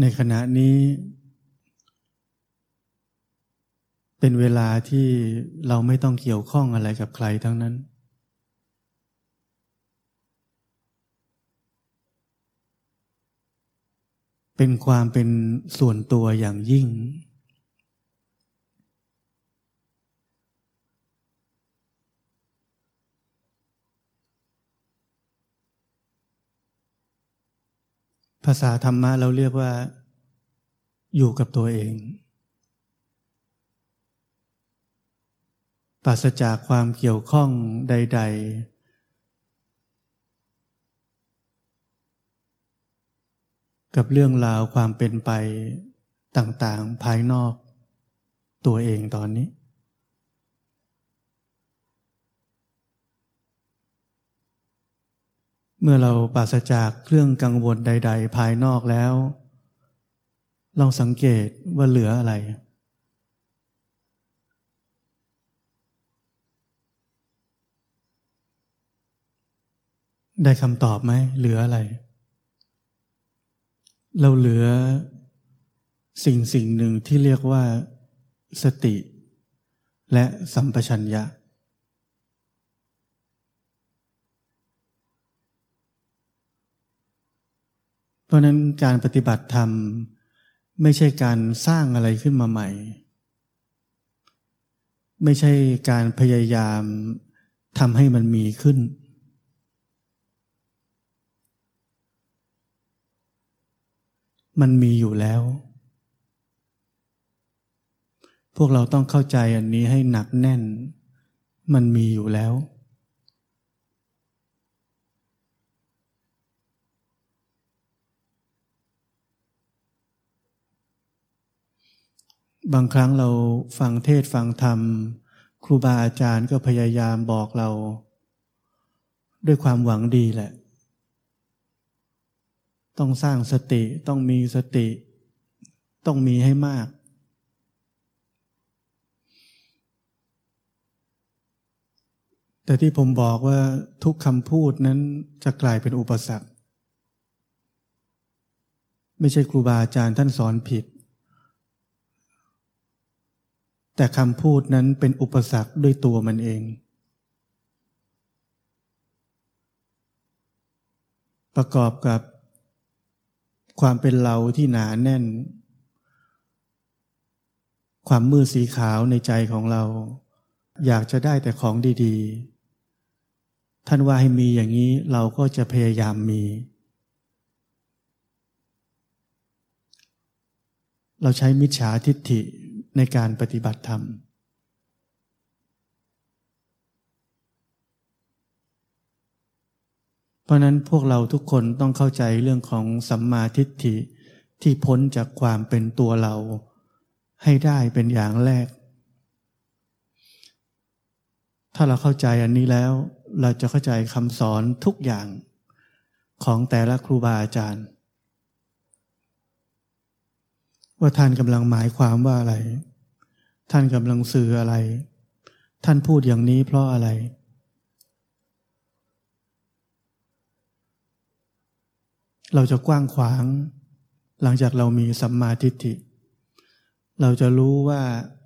ในขณะนี้ เป็นเวลาที่เราไม่ต้องเกี่ยวข้องอะไรกับใครทั้งนั้น เป็นความเป็นส่วนตัวอย่างยิ่ง ภาษาธรรมะเราเรียกว่า อยู่กับตัวเอง ปราศจากความเกี่ยวข้องใด ๆ กับเรื่องราวความเป็นไปต่างๆ ภายนอกตัวเองตอนนี้ เมื่อเราปราศจากเครื่องกังวลใด ๆ ภายนอกแล้ว ลองสังเกตว่าเหลืออะไร ได้คำตอบไหมเหลืออะไร เราเหลือสิ่งสิ่งหนึ่งที่เรียกว่า สติ และสัมปชัญญะ ราะนั้นการปฏิบัติธรรม ไม่ใช่การสร้างอะไรขึ้นมาใหม่ ไม่ใช่การพยายามทำให้มันมีขึ้น มันมีอยู่แล้ว พวกเราต้องเข้าใจอันนี้ให้หนักแน่น มันมีอยู่แล้ว บางครั้งเราฟังเทศฟังธรรม ครูบาอาจารย์ก็พยายามบอกเรา ด้วยความหวังดีแหละ ต้องสร้างสติต้องมีสติ ต้องมีให้มาก แต่ที่ผมบอกว่าทุกคำพูดนั้นจะกลายเป็นอุปสรรค ไม่ใช่ครูบาอาจารย์ท่านสอนผิด แต่คำพูดนั้นเป็นอุปสรรคด้วยตัวมันเอง ประกอบกับความเป็นเราที่หนาแน่น ความมืดสีขาวในใจของเรา อยากจะได้แต่ของดีๆ ท่านว่าให้มีอย่างนี้เราก็จะพยายามมี เราใช้มิจฉาทิฏฐิ ในการปฏิบัติธรรม เพราะนั้นพวกเราทุกคนต้องเข้าใจเรื่องของสัมมาทิฏฐิที่พ้นจากความเป็นตัวเราให้ได้เป็นอย่างแรก ถ้าเราเข้าใจอันนี้แล้ว เราจะเข้าใจคำสอนทุกอย่างของแต่ละครูบาอาจารย์ ว่าท่านกำลังหมายความว่าอะไร ท่านกำลังสื่ออะไร ท่านพูดอย่างนี้เพราะอะไร เราจะกว้างขวาง หลังจากเรามีสัมมาทิฏฐิ เราจะรู้ว่า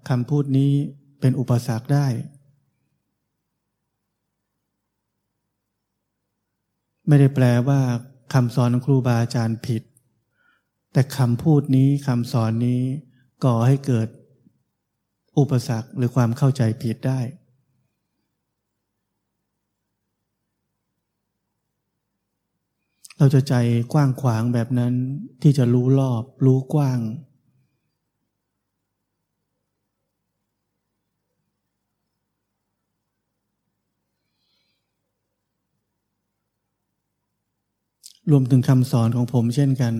คำพูดนี้เป็นอุปสรรคได้ ไม่ได้แปลว่าคำสอนของครูบาอาจารย์ผิด แต่คำพูดนี้คำสอนนี้ก่อให้เกิดอุปสรรคหรือความเข้าใจผิดได้ เราจะใจกว้างขวางแบบนั้นที่จะรู้รอบรู้กว้าง รวมถึงคำสอนของผมเช่นกัน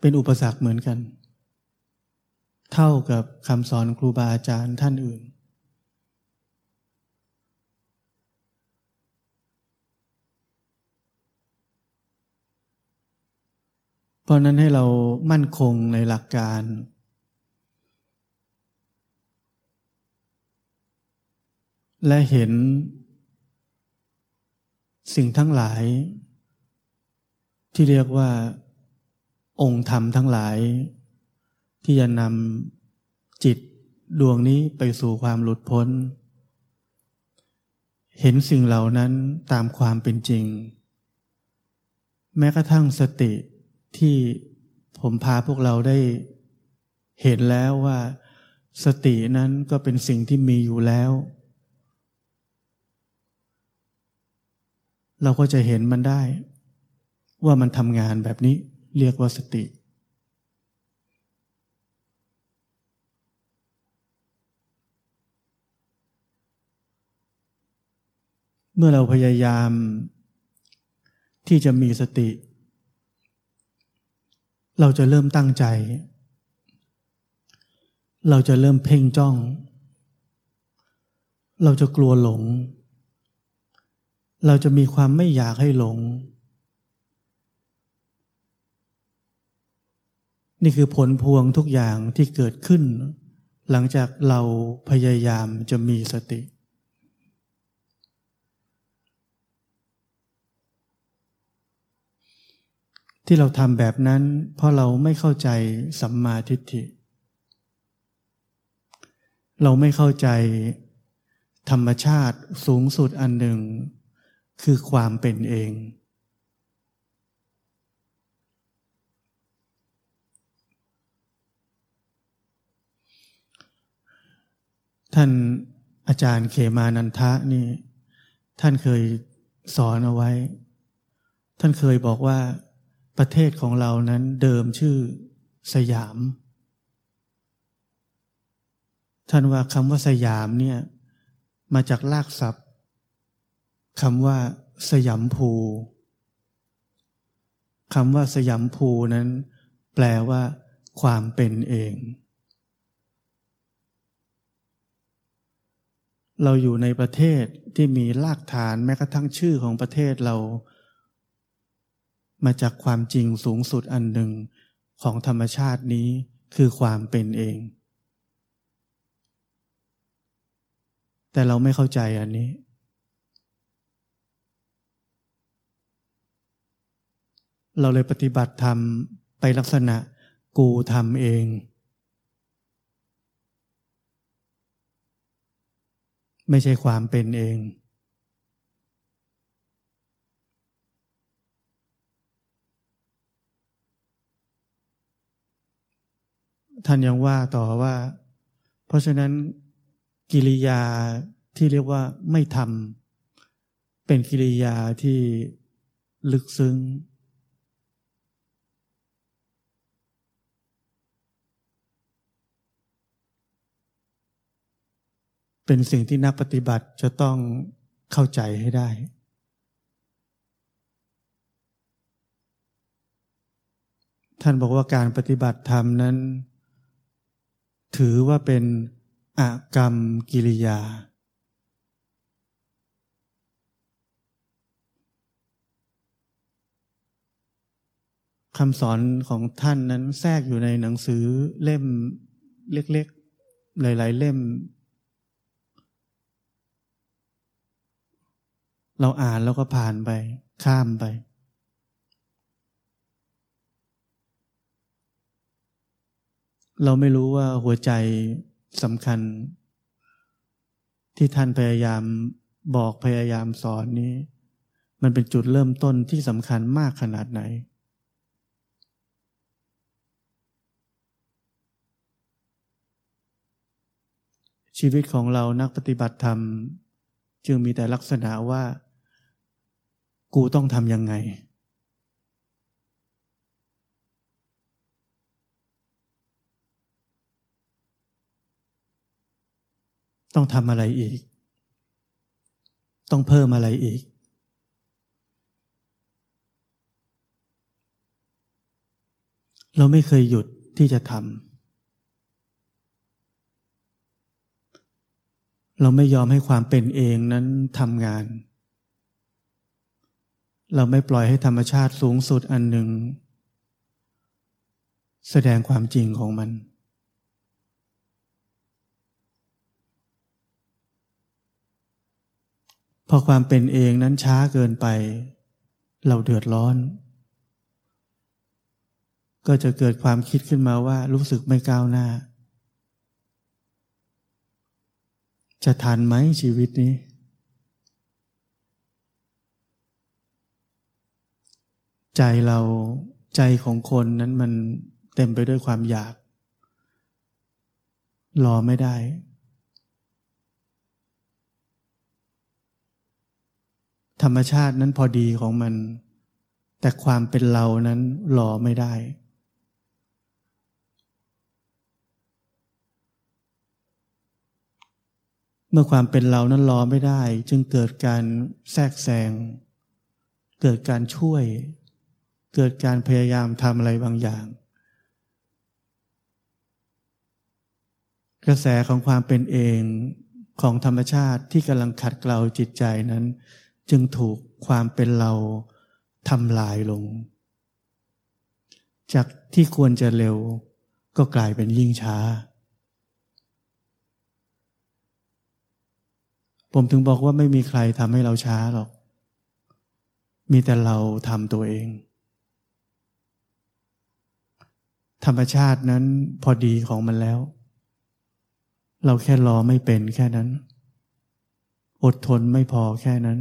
เป็นอุปสรรคเหมือนกัน เท่ากับคำสอนครูบาอาจารย์ท่านอื่น เพราะนั้นให้เรามั่นคงในหลักการ และเห็นสิ่งทั้งหลายที่เรียกว่า องค์ธรรมทั้งหลาย ที่จะนำจิตดวงนี้ไปสู่ความหลุดพ้น เห็นสิ่งเหล่านั้นตามความเป็นจริง แม้กระทั่งสติที่ผมพาพวกเราได้เห็นแล้วว่า สตินั้นก็เป็นสิ่งที่มีอยู่แล้ว เราก็จะเห็นมันได้ ว่ามันทำงานแบบนี้ เรียกว่าสติ เมื่อเราพยายามที่จะมีสติ เราจะเริ่มตั้งใจ เราจะเริ่มเพ่งจ้อง เราจะกลัวหลง เราจะมีความไม่อยากให้หลง นี่คือผลพวงทุกอย่างที่เกิดขึ้น หลังจากเราพยายามจะมีสติ ที่เราทำแบบนั้น เพราะเราไม่เข้าใจสัมมาทิฏฐิ เราไม่เข้าใจธรรมชาติสูงสุดอันหนึ่ง คือความเป็นเอง ท่านอาจารย์เขมานันทะนี่ ท่านเคยสอนเอาไว้ ท่านเคยบอกว่าประเทศของเรานั้นเดิมชื่อสยาม ท่านว่าคำว่าสยามเนี่ยมาจากลากศัพท์คำว่า สยามภูคำว่าสยามภูนั้น แปลว่า ความเป็นเอง เราอยู่ในประเทศที่มีรากฐานแม้กระทั่งชื่อของประเทศเรา มาจากความจริงสูงสุดอันหนึ่งของธรรมชาตินี้คือความเป็นเอง แต่เราไม่เข้าใจอันนี้ เราเลยปฏิบัติธรรมไปลักษณะกูทำเอง ไม่ใช่ความเป็นเอง ท่านยังว่าต่อว่า เพราะฉะนั้นกิริยาที่เรียกว่าไม่ทำเป็นกิริยาที่ลึกซึ้ง เป็นสิ่งที่นักปฏิบัติจะต้องเข้าใจให้ได้ ท่านบอกว่าการปฏิบัติธรรมนั้น ถือว่าเป็นอกรรมกิริยา คำสอนของท่านนั้นแทรกอยู่ในหนังสือเล่มเล็กๆ หลาย ๆ เล่ม เราอ่านแล้วก็ผ่านไป ข้ามไป เราไม่รู้ว่าหัวใจสำคัญ ที่ท่านพยายามบอกพยายามสอนนี้ มันเป็นจุดเริ่มต้นที่สำคัญมากขนาดไหน ชีวิตของเรานักปฏิบัติธรรม จึงมีแต่ลักษณะว่า กูต้องทำยังไง ต้องทำอะไรอีก ต้องเพิ่มอะไรอีก เราไม่เคยหยุดที่จะทำเราไม่ยอมให้ความเป็นเองนั้นทำงาน เราไม่ปล่อยให้ธรรมชาติสูงสุดอันหนึ่ง แสดงความจริงของมัน พอความเป็นเองนั้นช้าเกินไป เราเดือดร้อน ก็จะเกิดความคิดขึ้นมาว่ารู้สึกไม่ก้าวหน้า จะทันไหมชีวิตนี้ ใจเราใจของคนนั้นมันเต็มไปด้วยความอยาก รอไม่ได้ ธรรมชาตินั้นพอดีของมัน แต่ความเป็นเรานั้นรอไม่ได้เมื่อความเป็นเรานั้นรอไม่ได้ จึงเกิดการแทรกแซง เกิดการช่วย เกิดการพยายามทำอะไรบางอย่าง กระแสของความเป็นเองของธรรมชาติที่กำลังขัดเกลาจิตใจนั้น จึงถูกความเป็นเราทำลายลง จากที่ควรจะเร็วก็กลายเป็นยิ่งช้า ผมถึงบอกว่าไม่มีใครทำให้เราช้าหรอก มีแต่เราทำตัวเอง ธรรมชาตินั้นพอดีของมันแล้ว เราแค่รอไม่เป็นแค่นั้น อดทนไม่พอแค่นั้น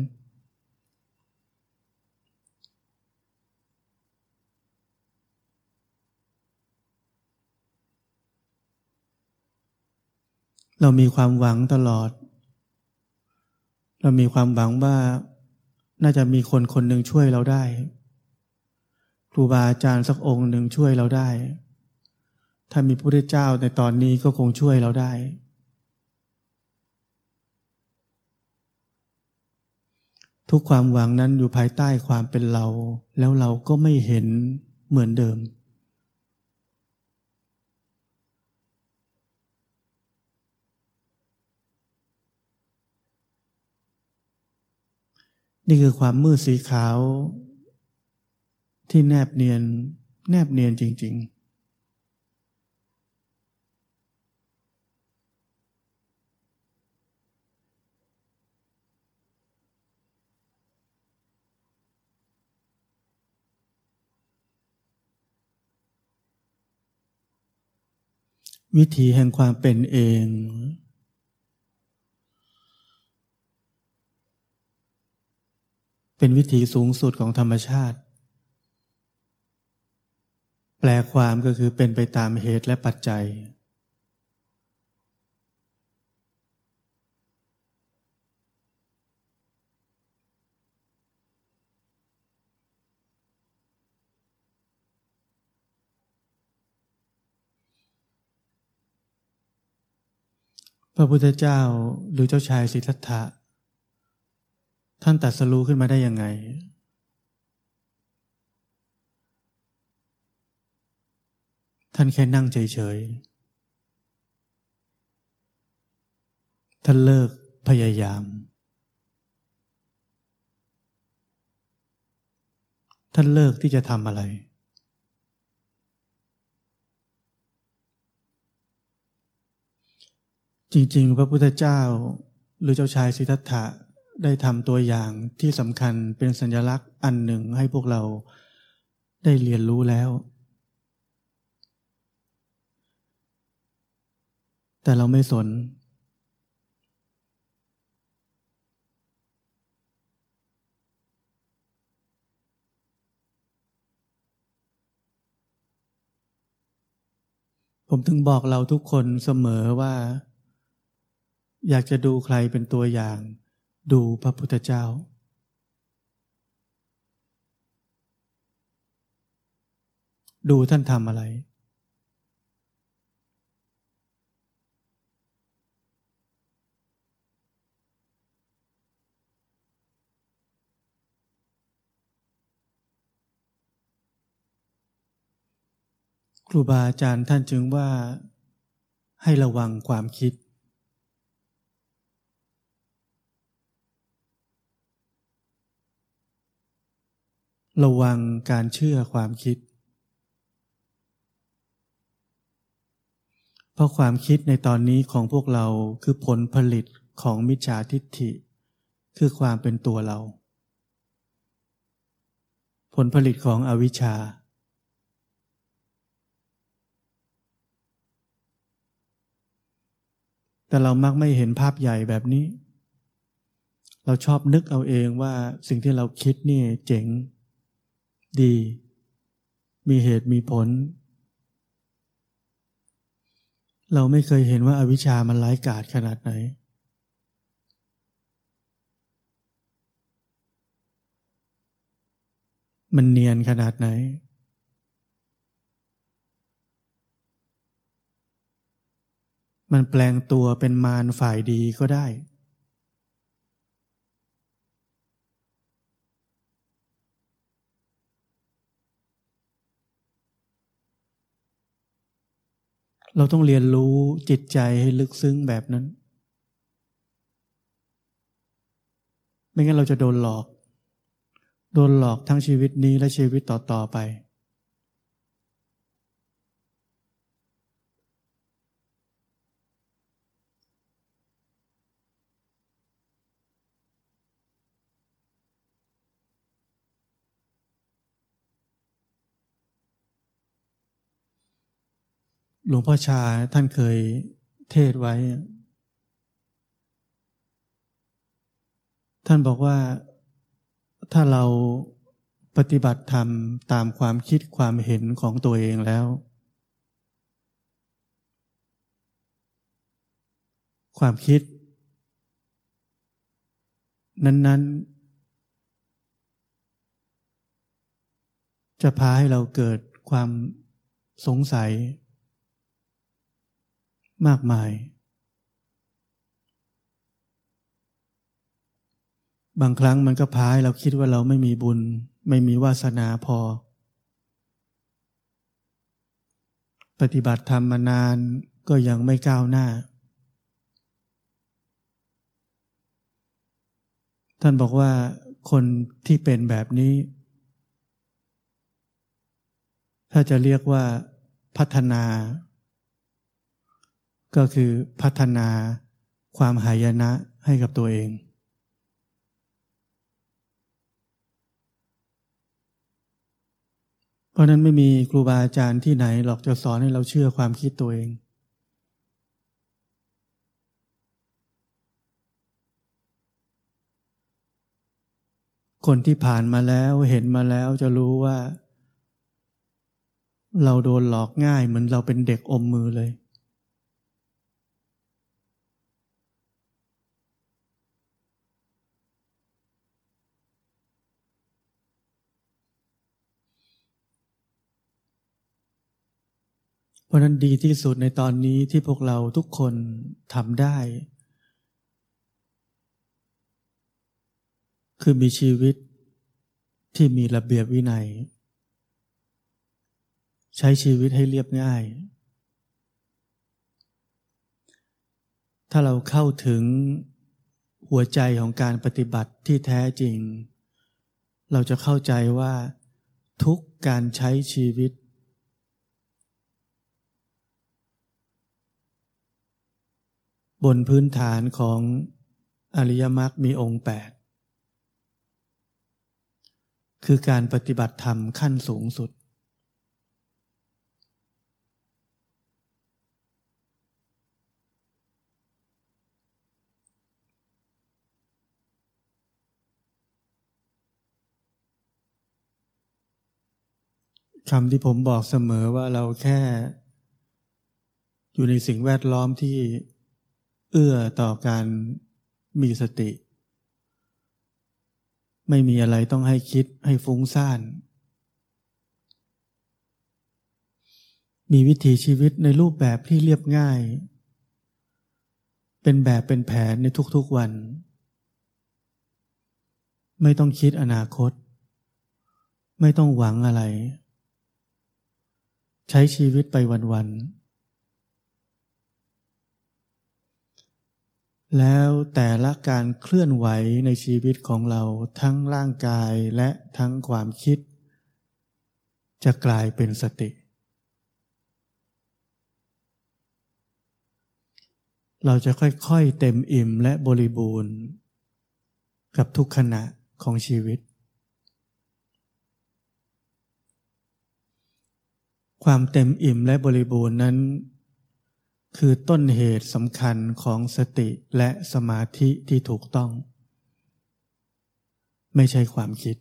เรามีความหวังตลอด เรามีความหวังว่าน่าจะมีคนคนหนึ่งช่วยเราได้ครูบาอาจารย์สักองค์หนึ่งช่วยเราได้ ถ้ามีพระพุทธเจ้าในตอนนี้ก็คงช่วยเราได้ ทุกความหวังนั้นอยู่ภายใต้ความเป็นเรา แล้วเราก็ไม่เห็นเหมือนเดิม นี่คือความมืดสีขาว ที่แนบเนียน แนบเนียนจริง ๆ วิธีแห่งความเป็นเอง เป็นวิธีสูงสุดของธรรมชาติ แปลความก็คือเป็นไปตามเหตุและปัจจัย พระพุทธเจ้าหรือเจ้าชายสิทธัตถะท่านตัดสรู้ขึ้นมาได้ยังไง ท่านแค่นั่งเฉยๆ ท่านเลิกพยายาม ท่านเลิกที่จะทำอะไร จริง ๆ พระพุทธเจ้า หรือเจ้าชายสิทธัตถะได้ทำตัวอย่างที่สำคัญเป็นสัญลักษณ์อันหนึ่งให้พวกเราได้เรียนรู้แล้ว แต่เราไม่สน ผมถึงบอกเราทุกคนเสมอว่า อยากจะดูใครเป็นตัวอย่าง ดูพระพุทธเจ้า ดูท่านทำอะไร ครูบาอาจารย์ท่านจึงว่าให้ระวังความคิด ระวังการเชื่อความคิด เพราะความคิดในตอนนี้ของพวกเราคือผลผลิตของมิจฉาทิฏฐิ คือความเป็นตัวเรา ผลผลิตของอวิชชา แต่เรามักไม่เห็นภาพใหญ่แบบนี้ เราชอบนึกเอาเองว่าสิ่งที่เราคิดนี่เจ๋ง ดี มีเหตุมีผล เราไม่เคยเห็นว่าอาวิชามันร้ายกาจขนาดไหน มันเนียนขนาดไหน มันแปลงตัวเป็นมารฝ่ายดีก็ได้ เราต้องเรียนรู้จิตใจให้ลึกซึ้งแบบนั้น ไม่งั้นเราจะโดนหลอก โดนหลอกทั้งชีวิตนี้และชีวิตต่อ ๆ ไป หลวงพ่อชาท่านเคยเทศไว้ ท่านบอกว่าถ้าเราปฏิบัติธรรมตามความคิดความเห็นของตัวเองแล้ว ความคิด นั้น ๆ จะพาให้เราเกิดความสงสัย มากมาย บางครั้งมันก็พาให้เราคิดว่าเราไม่มีบุญ ไม่มีวาสนาพอ ปฏิบัติธรรมมานานก็ยังไม่ก้าวหน้า ท่านบอกว่าคนที่เป็นแบบนี้ ถ้าจะเรียกว่าพัฒนา ก็คือพัฒนาความหายนะให้กับตัวเอง เพราะนั้นไม่มีครูบาอาจารย์ที่ไหนหรอกจะสอนให้เราเชื่อความคิดตัวเอง คนที่ผ่านมาแล้วเห็นมาแล้วจะรู้ว่า เราโดนหลอกง่ายเหมือนเราเป็นเด็กอมมือเลย ราะนั้นดีที่สุดในตอนนี้ที่พวกเราทุกคนทำได้ คือมีชีวิตที่มีระเบียบวินัย ใช้ชีวิตให้เรียบง่าย ถ้าเราเข้าถึงหัวใจของการปฏิบัติที่แท้จริง เราจะเข้าใจว่าทุกการใช้ชีวิต บนพื้นฐานของอริยมรรคมีองค์แปดคือการปฏิบัติธรรมขั้นสูงสุด คำที่ผมบอกเสมอว่าเราแค่ อยู่ในสิ่งแวดล้อมที่ เอื้อต่อการมีสติ ไม่มีอะไรต้องให้คิดให้ฟุ้งซ่าน มีวิถีชีวิตในรูปแบบที่เรียบง่าย เป็นแบบเป็นแผนในทุกๆวัน ไม่ต้องคิดอนาคต ไม่ต้องหวังอะไร ใช้ชีวิตไปวันๆ แล้วแต่ละการเคลื่อนไหวในชีวิตของเราทั้งร่างกายและทั้งความคิด จะกลายเป็นสติ เราจะค่อยๆเต็มอิ่มและบริบูรณ์ กับทุกขณะของชีวิต ความเต็มอิ่มและบริบูรณ์นั้น คือต้นเหตุสำคัญของสติและสมาธิที่ถูกต้อง ไม่ใช่ความคิด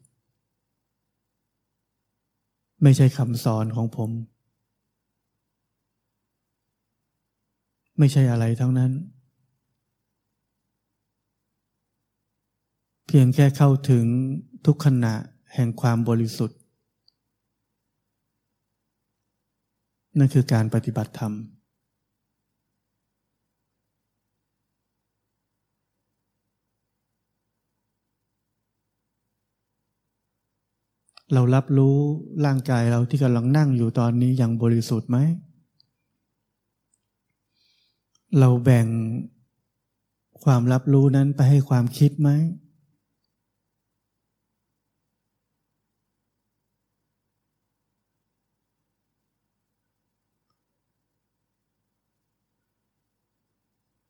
ไม่ใช่คำสอนของผม ไม่ใช่อะไรทั้งนั้น เพียงแค่เข้าถึงทุกขณะแห่งความบริสุทธิ์ นั่นคือการปฏิบัติธรรม เรารับรู้ร่างกายเราที่กำลังนั่งอยู่ตอนนี้อย่างบริสุทธิ์ไหม เราแบ่งความรับรู้นั้นไปให้ความคิดไหม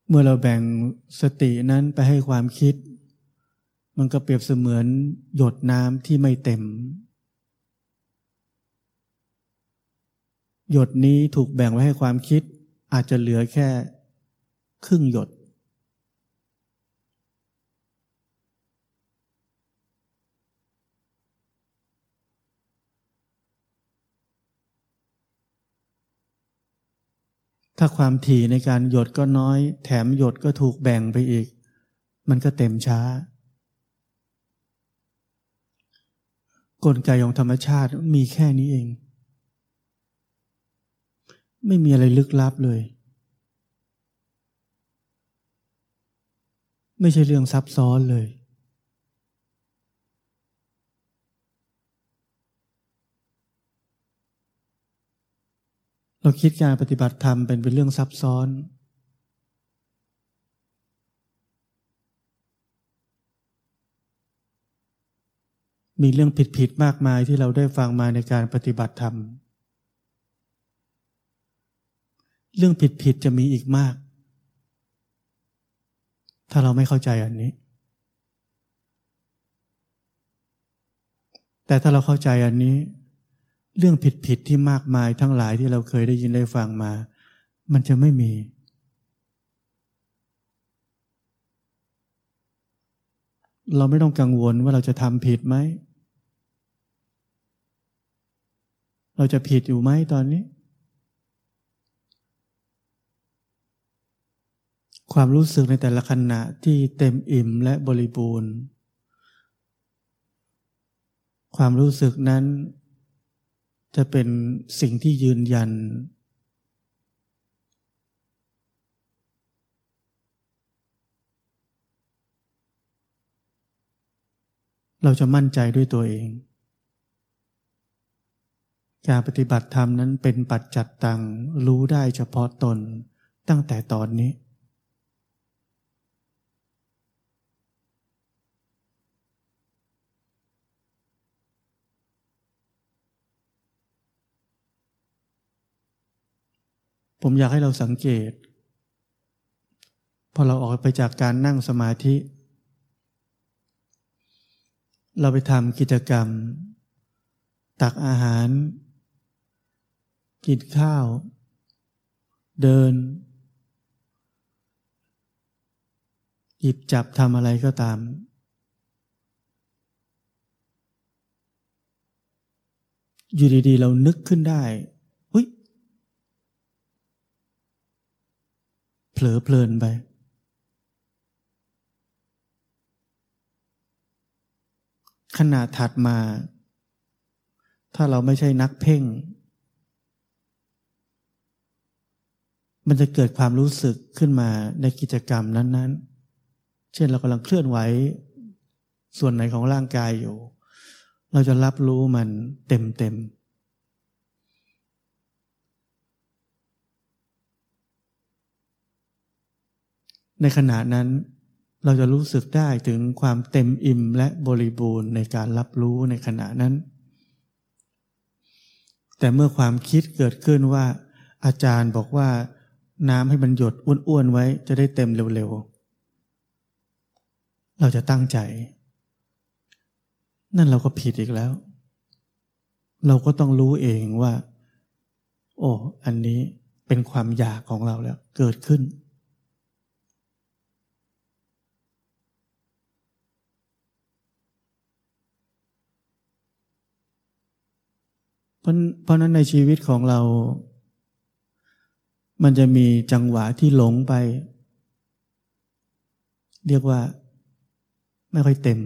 เมื่อเราแบ่งสตินั้นไปให้ความคิด มันก็เปรียบเสมือนหยดน้ำที่ไม่เต็ม หยดนี้ถูกแบ่งไว้ให้ความคิด อาจจะเหลือแค่ครึ่งหยด ถ้าความถี่ในการหยดก็น้อย แถมหยดก็ถูกแบ่งไปอีก มันก็เต็มช้ากลไกของธรรมชาติมีแค่นี้เอง ไม่มีอะไรลึกลับเลย ไม่ใช่เรื่องซับซ้อนเลย เราคิดการปฏิบัติธรรมเป็นเป็นเรื่องซับซ้อน มีเรื่องผิดๆมากมายที่เราได้ฟังมาในการปฏิบัติธรรม เรื่องผิดๆจะมีอีกมาก ถ้าเราไม่เข้าใจอันนี้ แต่ถ้าเราเข้าใจอันนี้ เรื่องผิดๆที่มากมายทั้งหลายที่เราเคยได้ยินได้ฟังมา มันจะไม่มี เราไม่ต้องกังวลว่าเราจะทำผิดไหม เราจะผิดอยู่ไหมตอนนี้ ความรู้สึกในแต่ละขณะที่เต็มอิ่มและบริบูรณ์ ความรู้สึกนั้น จะเป็นสิ่งที่ยืนยัน เราจะมั่นใจด้วยตัวเอง การปฏิบัติธรรมนั้นเป็นปัจจัดตังรู้ได้เฉพาะตนตั้งแต่ตอนนี้ ผมอยากให้เราสังเกต พอเราออกไปจากการนั่งสมาธิ เราไปทำกิจกรรม ตักอาหาร กินข้าว เดิน หยิบจับทำอะไรก็ตาม อยู่ดีๆ เรานึกขึ้นได้ เผลอเพลินไป ขณะถัดมา ถ้าเราไม่ใช่นักเพ่ง มันจะเกิดความรู้สึกขึ้นมาในกิจกรรมนั้น ๆ เช่นเรากำลังเคลื่อนไหว ส่วนไหนของร่างกายอยู่ เราจะรับรู้มันเต็ม ๆ ในขณะนั้นเราจะรู้สึกได้ถึงความเต็มอิ่มและบริบูรณ์ในการรับรู้ในขณะนั้น แต่เมื่อความคิดเกิดขึ้นว่า อาจารย์บอกว่าน้ำให้มันหยดอ้วนๆไว้จะได้เต็มเร็วๆ เราจะตั้งใจ นั่นเราก็ผิดอีกแล้ว เราก็ต้องรู้เองว่า โอ้ อันนี้เป็นความอยากของเราแล้ว เกิดขึ้น เพราะเพราะนั้นในชีวิตของเรา มันจะมีจังหวะที่หลงไป เรียกว่า ไม่ค่อยเต็ม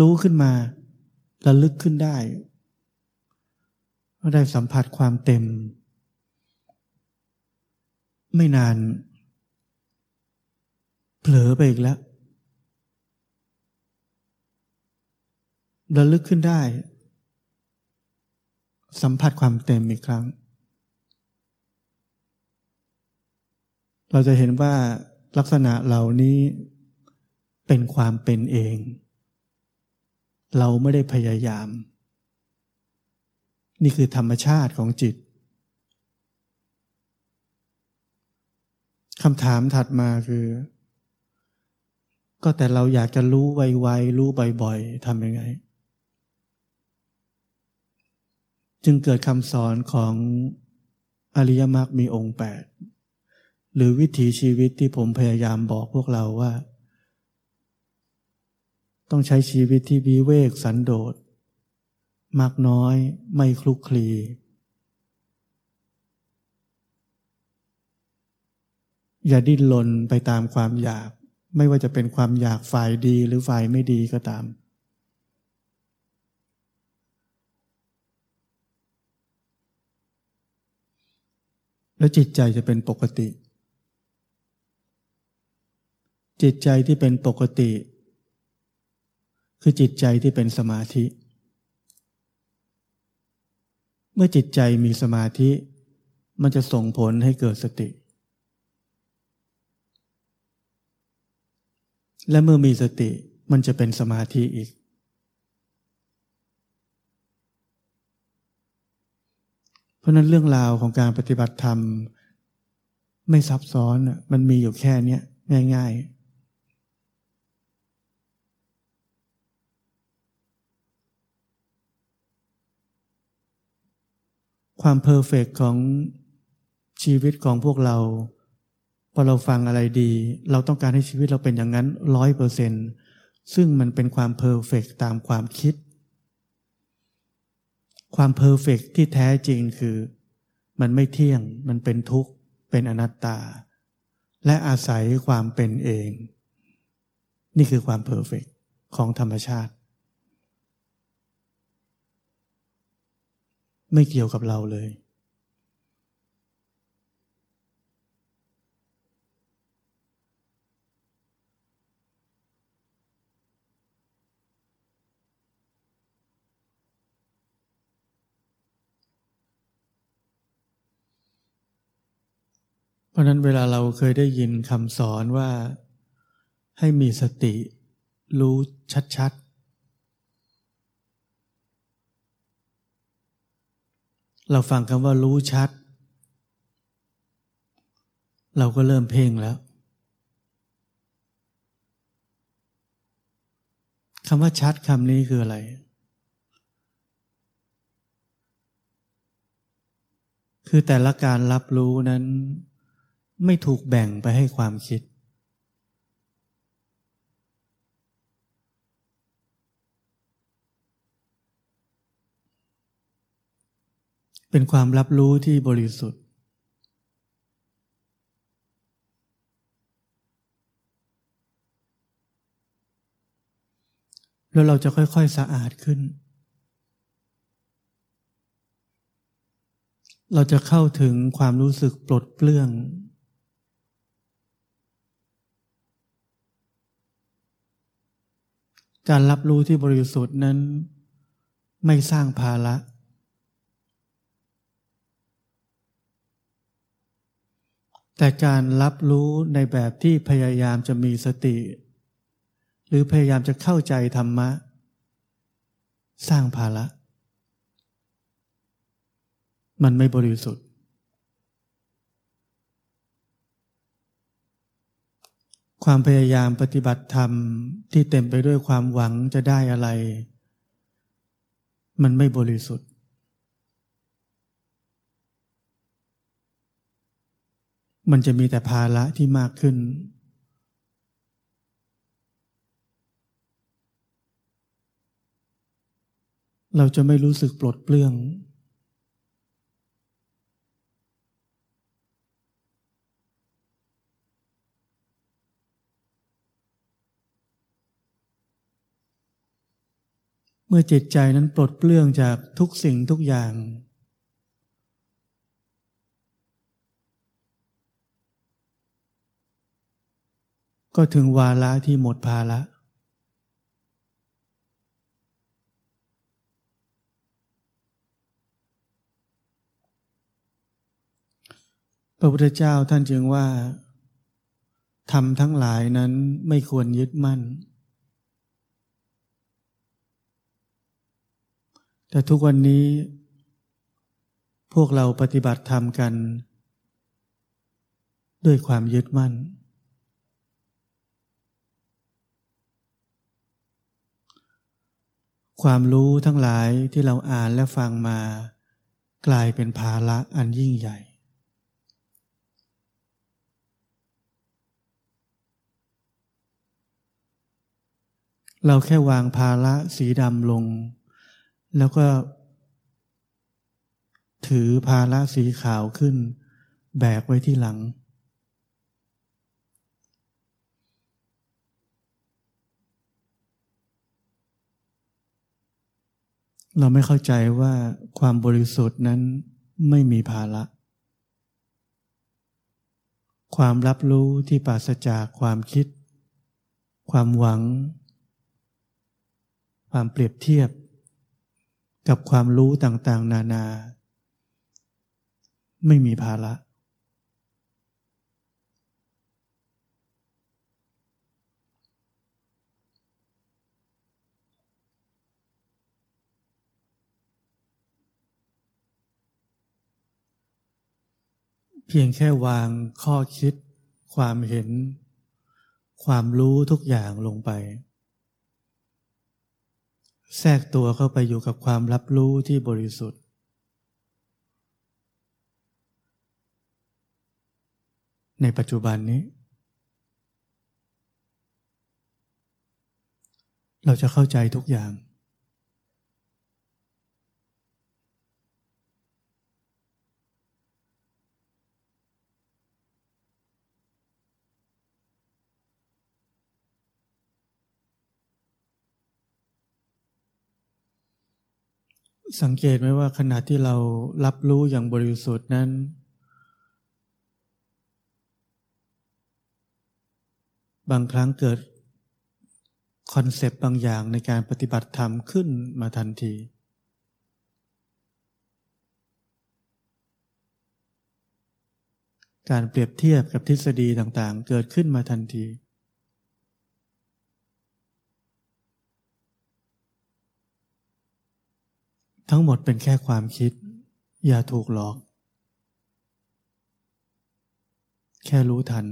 รู้ขึ้นมาระลึกขึ้นได้ก็ได้สัมผัสความเต็ม ไม่นาน เผลอไปอีกแล้วระลึกขึ้นได้ สัมผัสความเต็มอีกครั้ง เราจะเห็นว่าลักษณะเหล่านี้เป็นความเป็นเอง เราไม่ได้พยายาม นี่คือธรรมชาติของจิตคำถามถัดมาคือ ก็แต่เราอยากจะรู้ไวๆรู้บ่อยๆทำยังไง จึงเกิดคำสอนของอริยมรรคมีองค์แปดหรือวิถีชีวิตที่ผมพยายามบอกพวกเราว่า ต้องใช้ชีวิตที่วิเวกสันโดษมากน้อยไม่คลุกคลี อย่าดิ้นรนไปตามความอยาก ไม่ว่าจะเป็นความอยากฝ่ายดีหรือฝ่ายไม่ดีก็ตาม แล้วจิตใจจะเป็นปกติ จิตใจที่เป็นปกติ คือจิตใจที่เป็นสมาธิ เมื่อจิตใจมีสมาธิ มันจะส่งผลให้เกิดสติ และเมื่อมีสติมันจะเป็นสมาธิอีก เพราะนั้นเรื่องราวของการปฏิบัติธรรม ไม่ซับซ้อนมันมีอยู่แค่นี้ง่าย ๆความ perfect ของชีวิตของพวกเรา พอเราฟังอะไรดี เราต้องการให้ชีวิตเราเป็นอย่างนั้นร้อยเปอร์เซนซึ่งมันเป็นความ perfect ตามความคิด ความเพอร์เฟกที่แท้จริงคือ มันไม่เที่ยง มันเป็นทุกข์ เป็นอนัตตา และอาศัยความเป็นเอง นี่คือความเพอร์เฟกของธรรมชาติ ไม่เกี่ยวกับเราเลย ราะนั้นเวลาเราเคยได้ยินคำสอนว่า ให้มีสติรู้ชัดๆ เราฟังคำว่ารู้ชัด เราก็เริ่มเพ่งแล้วคำว่าชัดคำนี้คืออะไร คือแต่ละการรับรู้นั้น ไม่ถูกแบ่งไปให้ความคิด เป็นความรับรู้ที่บริสุทธิ์ แล้วเราจะค่อยๆสะอาดขึ้น เราจะเข้าถึงความรู้สึกปลดเปลื้อง การรับรู้ที่บริสุทธิ์นั้น ไม่สร้างภาระ แต่การรับรู้ในแบบที่พยายามจะมีสติ หรือพยายามจะเข้าใจธรรมะ สร้างภาระ มันไม่บริสุทธิ์ ความพยายามปฏิบัติธรรมที่เต็มไปด้วยความหวังจะได้อะไร มันไม่บริสุทธิ์ มันจะมีแต่ภาระที่มากขึ้น เราจะไม่รู้สึกปลดเปลื้อง เมื่อจิตใจนั้นปลดเปลื้องจากทุกสิ่งทุกอย่าง ก็ถึงวาระที่หมดภาระพระพุทธเจ้าท่านจึงว่าทำทั้งหลายนั้นไม่ควรยึดมั่น แต่ทุกวันนี้ พวกเราปฏิบัติธรรมกัน ด้วยความยึดมั่น ความรู้ทั้งหลายที่เราอ่านและฟังมา กลายเป็นภาระอันยิ่งใหญ่เราแค่วางภาระสีดำลง แล้วก็ถือภาระสีขาวขึ้น แบกไว้ที่หลัง เราไม่เข้าใจว่าความบริสุทธิ์นั้นไม่มีภาระ ความรับรู้ที่ปราศจากความคิด ความหวัง ความเปรียบเทียบ กับความรู้ต่างๆ นานา ไม่มีภาระ เพียงแค่วางข้อคิด ความเห็น ความรู้ทุกอย่างลงไป แทรกตัวเข้าไปอยู่กับความรับรู้ที่บริสุทธิ์ ในปัจจุบันนี้ เราจะเข้าใจทุกอย่าง สังเกตไหมว่าขณะที่เรารับรู้อย่างบริสุทธิ์นั้น บางครั้งเกิดคอนเซปต์บางอย่างในการปฏิบัติธรรมขึ้นมาทันที การเปรียบเทียบกับทฤษฎีต่างๆ เกิดขึ้นมาทันที ทั้งหมดเป็นแค่ความคิด อย่าถูกหลอก แค่รู้ทัน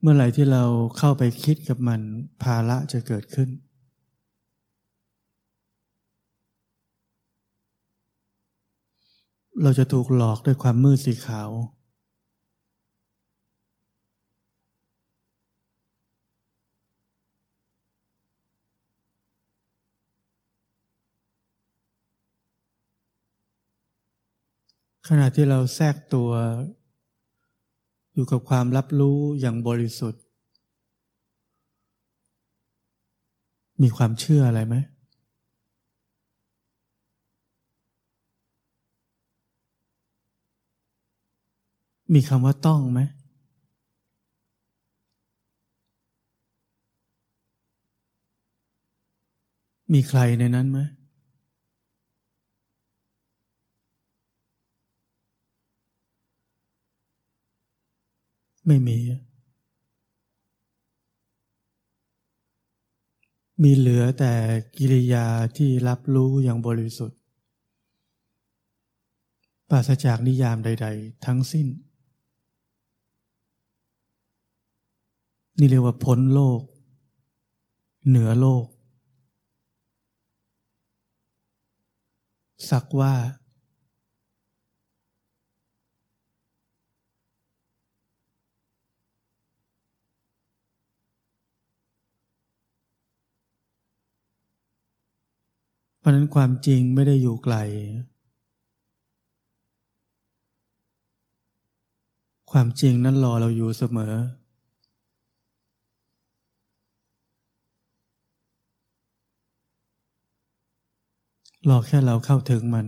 เมื่อไหร่ที่เราเข้าไปคิดกับมัน ภาระจะเกิดขึ้น เราจะถูกหลอกด้วยความมืดสีขาว ขณะที่เราแทรกตัว อยู่กับความรับรู้อย่างบริสุทธิ์ มีความเชื่ออะไรไหมมีคำว่าต้องไหม มีใครในนั้นไหม ไม่มี มีเหลือแต่กิริยาที่รับรู้อย่างบริสุทธิ์ปราศจากนิยามใด ๆ ทั้งสิ้น นี่เรียกว่าพ้นโลก เหนือโลก สักว่า เพราะนั้นความจริงไม่ได้อยู่ไกล ความจริงนั้นรอเราอยู่เสมอ รอแค่เราเข้าถึงมัน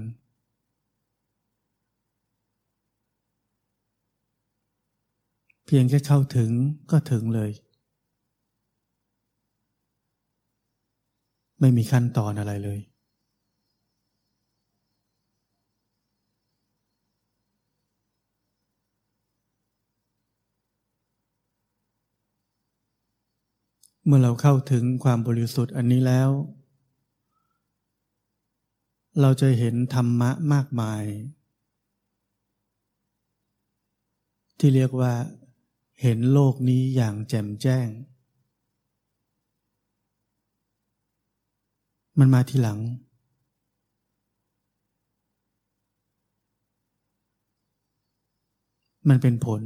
เพียงแค่เข้าถึงก็ถึงเลย ไม่มีขั้นตอนอะไรเลย เมื่อเราเข้าถึงความบริสุทธิ์อันนี้แล้ว เราจะเห็นธรรมะมากมาย ที่เรียกว่า เห็นโลกนี้อย่างแจ่มแจ้ง มันมาทีหลัง มันเป็นผล